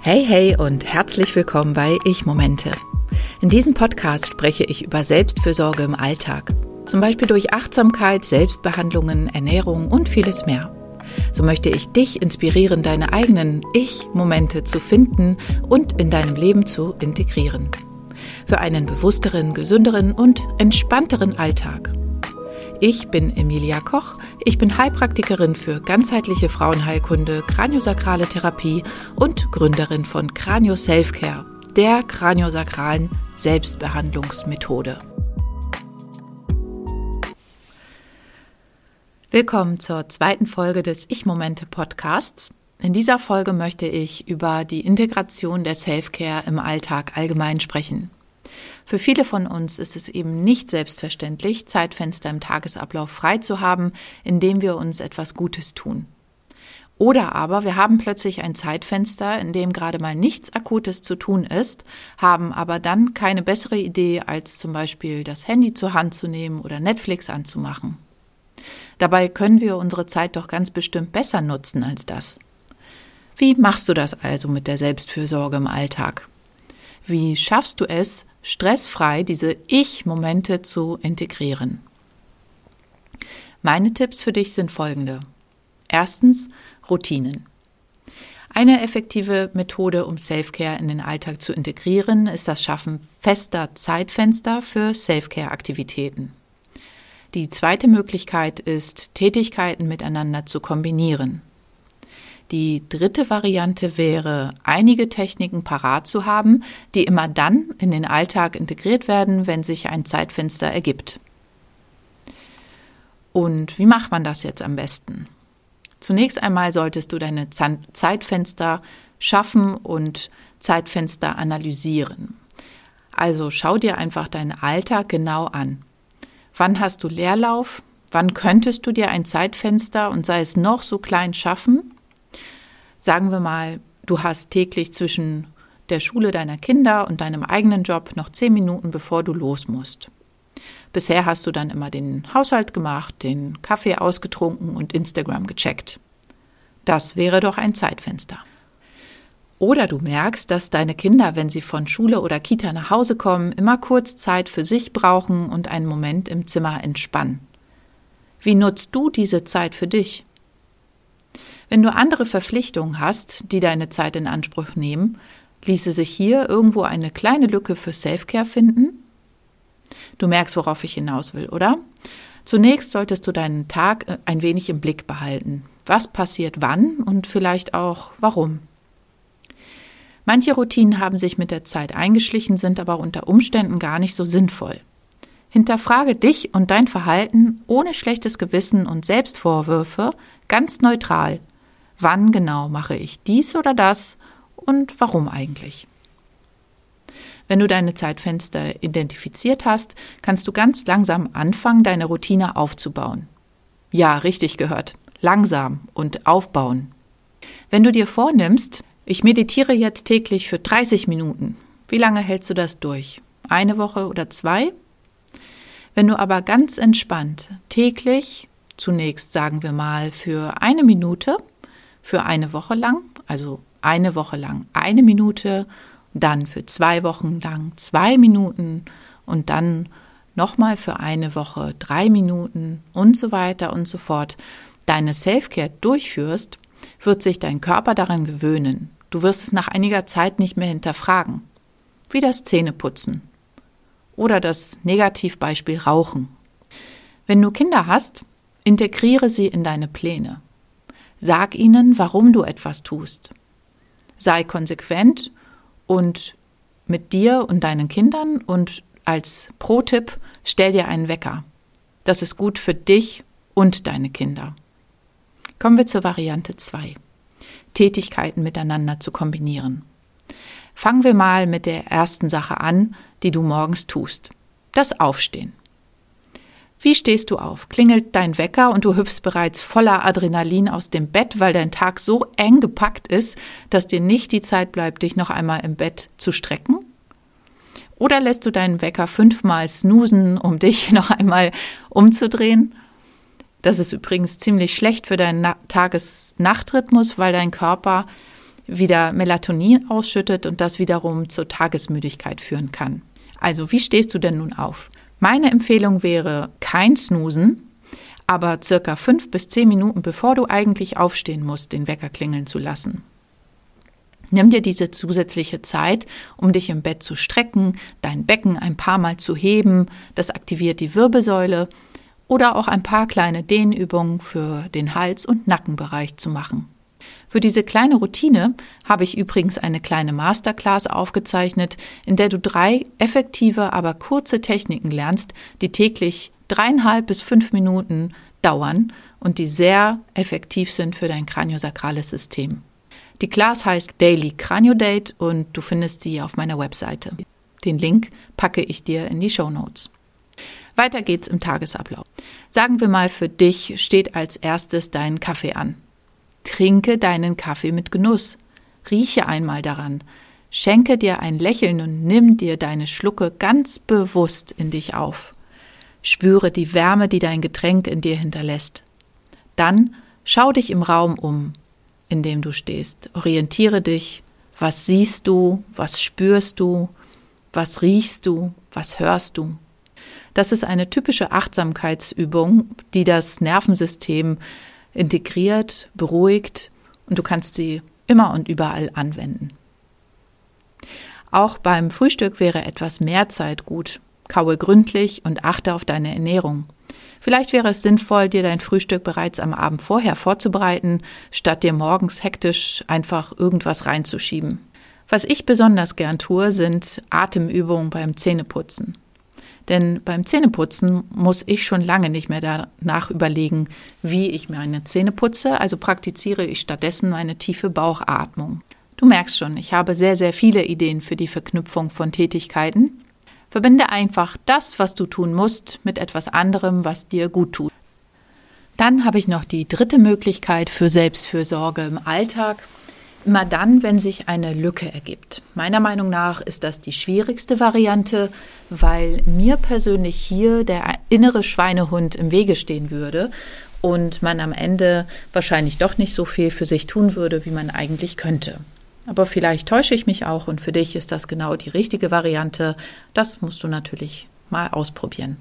Hey, hey und herzlich willkommen bei Ich Momente. In diesem Podcast spreche ich über Selbstfürsorge im Alltag. Zum Beispiel durch Achtsamkeit, Selbstbehandlungen, Ernährung und vieles mehr. So möchte ich dich inspirieren, deine eigenen Ich-Momente zu finden und in deinem Leben zu integrieren. Für einen bewussteren, gesünderen und entspannteren Alltag. Ich bin Emilia Koch. Ich bin Heilpraktikerin für ganzheitliche Frauenheilkunde, kraniosakrale Therapie und Gründerin von Kranio Selfcare, der kraniosakralen Selbstbehandlungsmethode. Willkommen zur zweiten Folge des Ich-Momente Podcasts. In dieser Folge möchte ich über die Integration der Selfcare im Alltag allgemein sprechen. Für viele von uns ist es eben nicht selbstverständlich, Zeitfenster im Tagesablauf frei zu haben, indem wir uns etwas Gutes tun. Oder aber wir haben plötzlich ein Zeitfenster, in dem gerade mal nichts Akutes zu tun ist, haben aber dann keine bessere Idee, als zum Beispiel das Handy zur Hand zu nehmen oder Netflix anzumachen. Dabei können wir unsere Zeit doch ganz bestimmt besser nutzen als das. Wie machst du das also mit der Selbstfürsorge im Alltag? Wie schaffst du es, stressfrei diese Ich-Momente zu integrieren. Meine Tipps für dich sind folgende. Erstens Routinen. Eine effektive Methode, um Selfcare in den Alltag zu integrieren, ist das Schaffen fester Zeitfenster für Selfcare-Aktivitäten. Die zweite Möglichkeit ist, Tätigkeiten miteinander zu kombinieren. Die dritte Variante wäre, einige Techniken parat zu haben, die immer dann in den Alltag integriert werden, wenn sich ein Zeitfenster ergibt. Und wie macht man das jetzt am besten? Zunächst einmal solltest du deine Zeitfenster schaffen und Zeitfenster analysieren. Also schau dir einfach deinen Alltag genau an. Wann hast du Leerlauf? Wann könntest du dir ein Zeitfenster und sei es noch so klein schaffen? Sagen wir mal, du hast täglich zwischen der Schule deiner Kinder und deinem eigenen Job noch zehn Minuten, bevor du los musst. Bisher hast du dann immer den Haushalt gemacht, den Kaffee ausgetrunken und Instagram gecheckt. Das wäre doch ein Zeitfenster. Oder du merkst, dass deine Kinder, wenn sie von Schule oder Kita nach Hause kommen, immer kurz Zeit für sich brauchen und einen Moment im Zimmer entspannen. Wie nutzt du diese Zeit für dich? Wenn du andere Verpflichtungen hast, die deine Zeit in Anspruch nehmen, ließe sich hier irgendwo eine kleine Lücke für Selfcare finden? Du merkst, worauf ich hinaus will, oder? Zunächst solltest du deinen Tag äh, ein wenig im Blick behalten. Was passiert wann und vielleicht auch warum? Manche Routinen haben sich mit der Zeit eingeschlichen, sind aber unter Umständen gar nicht so sinnvoll. Hinterfrage dich und dein Verhalten ohne schlechtes Gewissen und Selbstvorwürfe ganz neutral wann genau mache ich dies oder das und warum eigentlich. Wenn du deine Zeitfenster identifiziert hast, kannst du ganz langsam anfangen, deine Routine aufzubauen. Ja, richtig gehört. Langsam und aufbauen. Wenn du dir vornimmst, ich meditiere jetzt täglich für 30 Minuten, wie lange hältst du das durch? Eine Woche oder zwei? Wenn du aber ganz entspannt täglich, zunächst sagen wir mal für eine Minute, für eine Woche lang, also eine Woche lang eine Minute, dann für zwei Wochen lang zwei Minuten und dann nochmal für eine Woche drei Minuten und so weiter und so fort deine Selfcare durchführst, wird sich dein Körper daran gewöhnen. Du wirst es nach einiger Zeit nicht mehr hinterfragen. Wie das Zähneputzen. Oder das Negativbeispiel Rauchen. Wenn du Kinder hast, integriere sie in deine Pläne. Sag ihnen, warum du etwas tust. Sei konsequent und mit dir und deinen Kindern und als Pro-Tipp stell dir einen Wecker. Das ist gut für dich und deine Kinder. Kommen wir zur Variante 2. Tätigkeiten miteinander zu kombinieren. Fangen wir mal mit der ersten Sache an, die du morgens tust. Das Aufstehen. Wie stehst du auf? Klingelt dein Wecker und du hüpfst bereits voller Adrenalin aus dem Bett, weil dein Tag so eng gepackt ist, dass dir nicht die Zeit bleibt, dich noch einmal im Bett zu strecken? Oder lässt du deinen Wecker fünfmal snoosen, um dich noch einmal umzudrehen? Das ist übrigens ziemlich schlecht für deinen Na Tages-Nacht-Rhythmus, weil dein Körper wieder Melatonin ausschüttet und das wiederum zur Tagesmüdigkeit führen kann. Also, wie stehst du denn nun auf? Meine Empfehlung wäre kein Snoosen, aber circa fünf bis zehn Minuten bevor du eigentlich aufstehen musst, den Wecker klingeln zu lassen. Nimm dir diese zusätzliche Zeit, um dich im Bett zu strecken, dein Becken ein paar Mal zu heben, das aktiviert die Wirbelsäule oder auch ein paar kleine Dehnübungen für den Hals- und Nackenbereich zu machen. Für diese kleine Routine habe ich übrigens eine kleine Masterclass aufgezeichnet, in der du drei effektive, aber kurze Techniken lernst, die täglich dreieinhalb bis fünf Minuten dauern und die sehr effektiv sind für dein kraniosakrales System. Die Class heißt Daily Craniodate und du findest sie auf meiner Webseite. Den Link packe ich dir in die Show Notes. Weiter geht's im Tagesablauf. Sagen wir mal, für dich steht als erstes dein Kaffee an. Trinke deinen Kaffee mit Genuss. Rieche einmal daran. Schenke dir ein Lächeln und nimm dir deine Schlucke ganz bewusst in dich auf. Spüre die Wärme, die dein Getränk in dir hinterlässt. Dann schau dich im Raum um in dem du stehst. Orientiere dich. Was siehst du? Was spürst du? Was riechst du? Was hörst du? Das ist eine typische Achtsamkeitsübung, die das Nervensystem integriert, beruhigt und du kannst sie immer und überall anwenden. Auch beim Frühstück wäre etwas mehr Zeit gut. Kaue gründlich und achte auf deine Ernährung. Vielleicht wäre es sinnvoll, dir dein Frühstück bereits am Abend vorher vorzubereiten, statt dir morgens hektisch einfach irgendwas reinzuschieben. Was ich besonders gern tue, sind Atemübungen beim Zähneputzen. Denn beim Zähneputzen muss ich schon lange nicht mehr danach überlegen, wie ich meine Zähne putze, also praktiziere ich stattdessen meine tiefe Bauchatmung. Du merkst schon, ich habe sehr, sehr viele Ideen für die Verknüpfung von Tätigkeiten Verbinde einfach das, was du tun musst, mit etwas anderem, was dir gut tut. Dann habe ich noch die dritte Möglichkeit für Selbstfürsorge im Alltag. Immer dann, wenn sich eine Lücke ergibt. Meiner Meinung nach ist das die schwierigste Variante, weil mir persönlich hier der innere Schweinehund im Wege stehen würde und man am Ende wahrscheinlich doch nicht so viel für sich tun würde, wie man eigentlich könnte. Aber vielleicht täusche ich mich auch und für dich ist das genau die richtige Variante. Das musst du natürlich mal ausprobieren.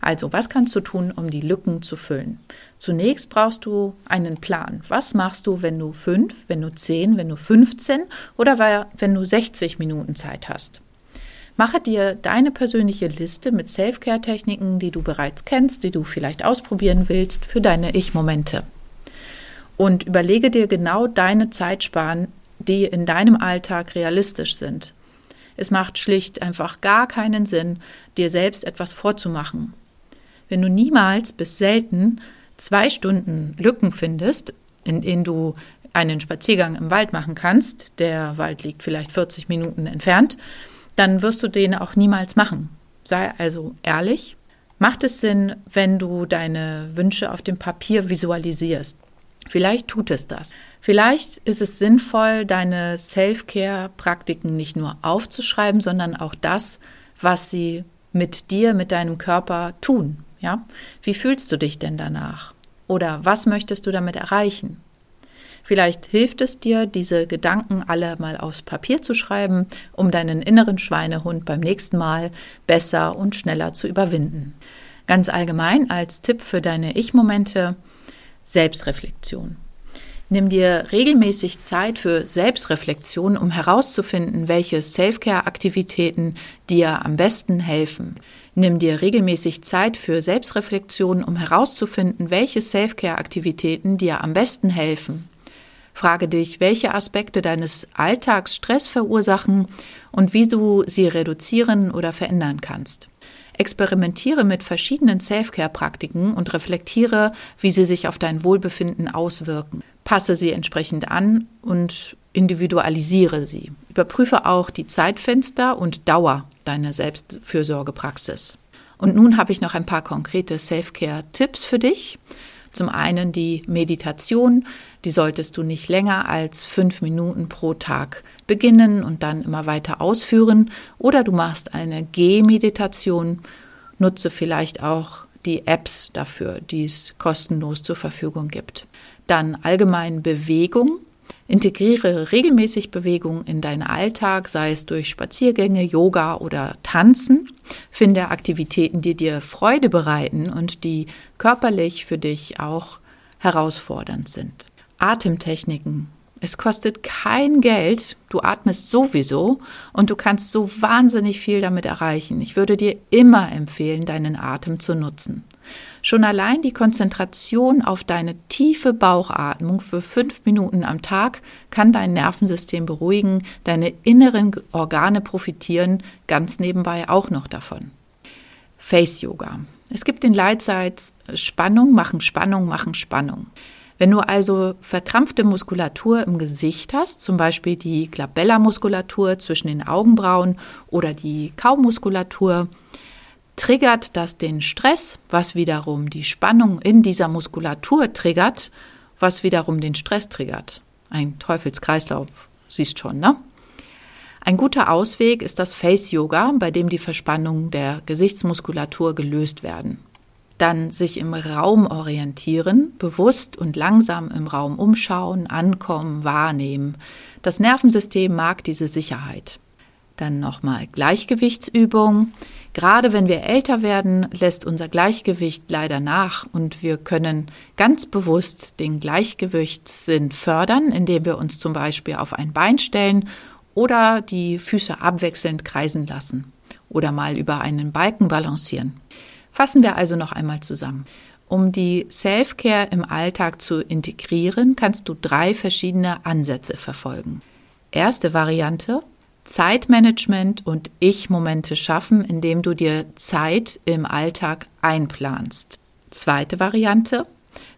Also, was kannst du tun, um die Lücken zu füllen? Zunächst brauchst du einen Plan. Was machst du, wenn du fünf, wenn du zehn, wenn du 15 oder wenn du 60 Minuten Zeit hast? Mache dir deine persönliche Liste mit Self-Care-Techniken, die du bereits kennst, die du vielleicht ausprobieren willst, für deine Ich-Momente. Und überlege dir genau deine Zeitspannen die in deinem Alltag realistisch sind. Es macht schlicht einfach gar keinen Sinn, dir selbst etwas vorzumachen. Wenn du niemals bis selten zwei Stunden Lücken findest, in denen du einen Spaziergang im Wald machen kannst, der Wald liegt vielleicht 40 Minuten entfernt, dann wirst du den auch niemals machen. Sei also ehrlich. Macht es Sinn, wenn du deine Wünsche auf dem Papier visualisierst? Vielleicht tut es das. Vielleicht ist es sinnvoll, deine Self-Care-Praktiken nicht nur aufzuschreiben, sondern auch das, was sie mit dir, mit deinem Körper tun. Ja? Wie fühlst du dich denn danach? Oder was möchtest du damit erreichen? Vielleicht hilft es dir, diese Gedanken alle mal aufs Papier zu schreiben, um deinen inneren Schweinehund beim nächsten Mal besser und schneller zu überwinden. Ganz allgemein als Tipp für deine Ich-Momente Selbstreflexion. Nimm dir regelmäßig Zeit für Selbstreflexion, um herauszufinden, welche Self-Care-Aktivitäten dir am besten helfen. Nimm dir regelmäßig Zeit für Selbstreflexion, um herauszufinden, welche Self-Care-Aktivitäten dir am besten helfen. Frage dich, welche Aspekte deines Alltags Stress verursachen und wie du sie reduzieren oder verändern kannst. Experimentiere mit verschiedenen Self-Care-Praktiken und reflektiere, wie sie sich auf dein Wohlbefinden auswirken. Passe sie entsprechend an und individualisiere sie. Überprüfe auch die Zeitfenster und Dauer deiner Selbstfürsorgepraxis. Und nun habe ich noch ein paar konkrete Self-Care-Tipps für dich. Zum einen die Meditation, die solltest du nicht länger als fünf Minuten pro Tag beginnen und dann immer weiter ausführen. Oder du machst eine Gehmeditation, nutze vielleicht auch die Apps dafür, die es kostenlos zur Verfügung gibt. Dann allgemein Bewegung. Integriere regelmäßig Bewegung in deinen Alltag, sei es durch Spaziergänge, Yoga oder Tanzen. Finde Aktivitäten, die dir Freude bereiten und die körperlich für dich auch herausfordernd sind. Atemtechniken es kostet kein Geld, du atmest sowieso und du kannst so wahnsinnig viel damit erreichen. Ich würde dir immer empfehlen, deinen Atem zu nutzen. Schon allein die Konzentration auf deine tiefe Bauchatmung für fünf Minuten am Tag kann dein Nervensystem beruhigen, deine inneren Organe profitieren ganz nebenbei auch noch davon. Face Yoga. Es gibt den Leitsatz Spannung machen Spannung machen Spannung. Wenn du also verkrampfte Muskulatur im Gesicht hast, zum Beispiel die Glabella-Muskulatur zwischen den Augenbrauen oder die Kaumuskulatur, triggert das den Stress, was wiederum die Spannung in dieser Muskulatur triggert, was wiederum den Stress triggert. Ein Teufelskreislauf, siehst schon, ne? Ein guter Ausweg ist das Face Yoga, bei dem die Verspannungen der Gesichtsmuskulatur gelöst werden dann sich im Raum orientieren, bewusst und langsam im Raum umschauen, ankommen, wahrnehmen. Das Nervensystem mag diese Sicherheit. Dann nochmal Gleichgewichtsübung. Gerade wenn wir älter werden, lässt unser Gleichgewicht leider nach und wir können ganz bewusst den Gleichgewichtssinn fördern, indem wir uns zum Beispiel auf ein Bein stellen oder die Füße abwechselnd kreisen lassen oder mal über einen Balken balancieren. Fassen wir also noch einmal zusammen. Um die Self-Care im Alltag zu integrieren, kannst du drei verschiedene Ansätze verfolgen. Erste Variante, Zeitmanagement und Ich-Momente schaffen, indem du dir Zeit im Alltag einplanst. Zweite Variante,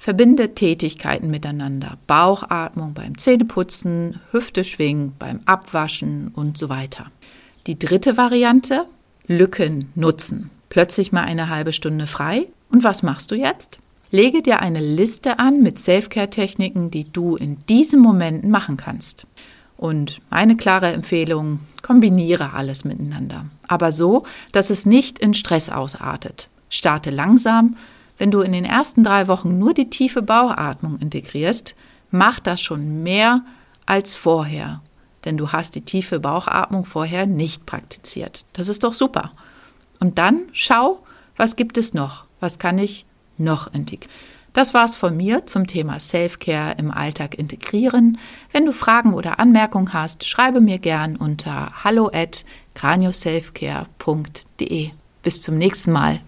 verbinde Tätigkeiten miteinander. Bauchatmung beim Zähneputzen, Hüfte schwingen beim Abwaschen und so weiter. Die dritte Variante, Lücken nutzen plötzlich mal eine halbe Stunde frei. Und was machst du jetzt? Lege dir eine Liste an mit Selfcare-Techniken, die du in diesen Momenten machen kannst. Und meine klare Empfehlung, kombiniere alles miteinander. Aber so, dass es nicht in Stress ausartet. Starte langsam. Wenn du in den ersten drei Wochen nur die tiefe Bauchatmung integrierst, mach das schon mehr als vorher. Denn du hast die tiefe Bauchatmung vorher nicht praktiziert. Das ist doch super. Und dann schau, was gibt es noch? Was kann ich noch integrieren? Das war's von mir zum Thema Self-Care im Alltag integrieren. Wenn du Fragen oder Anmerkungen hast, schreibe mir gern unter hallo at. Bis zum nächsten Mal.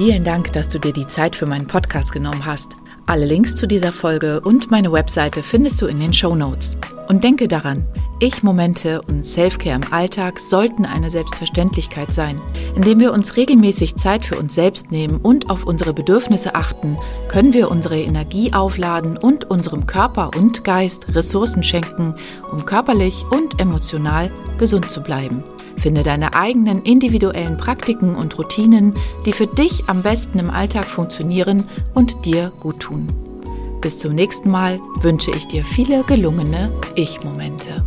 Vielen Dank, dass du dir die Zeit für meinen Podcast genommen hast. Alle Links zu dieser Folge und meine Webseite findest du in den Show Notes. Und denke daran, Ich-Momente und Selfcare im Alltag sollten eine Selbstverständlichkeit sein. Indem wir uns regelmäßig Zeit für uns selbst nehmen und auf unsere Bedürfnisse achten, können wir unsere Energie aufladen und unserem Körper und Geist Ressourcen schenken, um körperlich und emotional gesund zu bleiben. Finde deine eigenen individuellen Praktiken und Routinen, die für dich am besten im Alltag funktionieren und dir gut tun. Bis zum nächsten Mal wünsche ich dir viele gelungene Ich-Momente.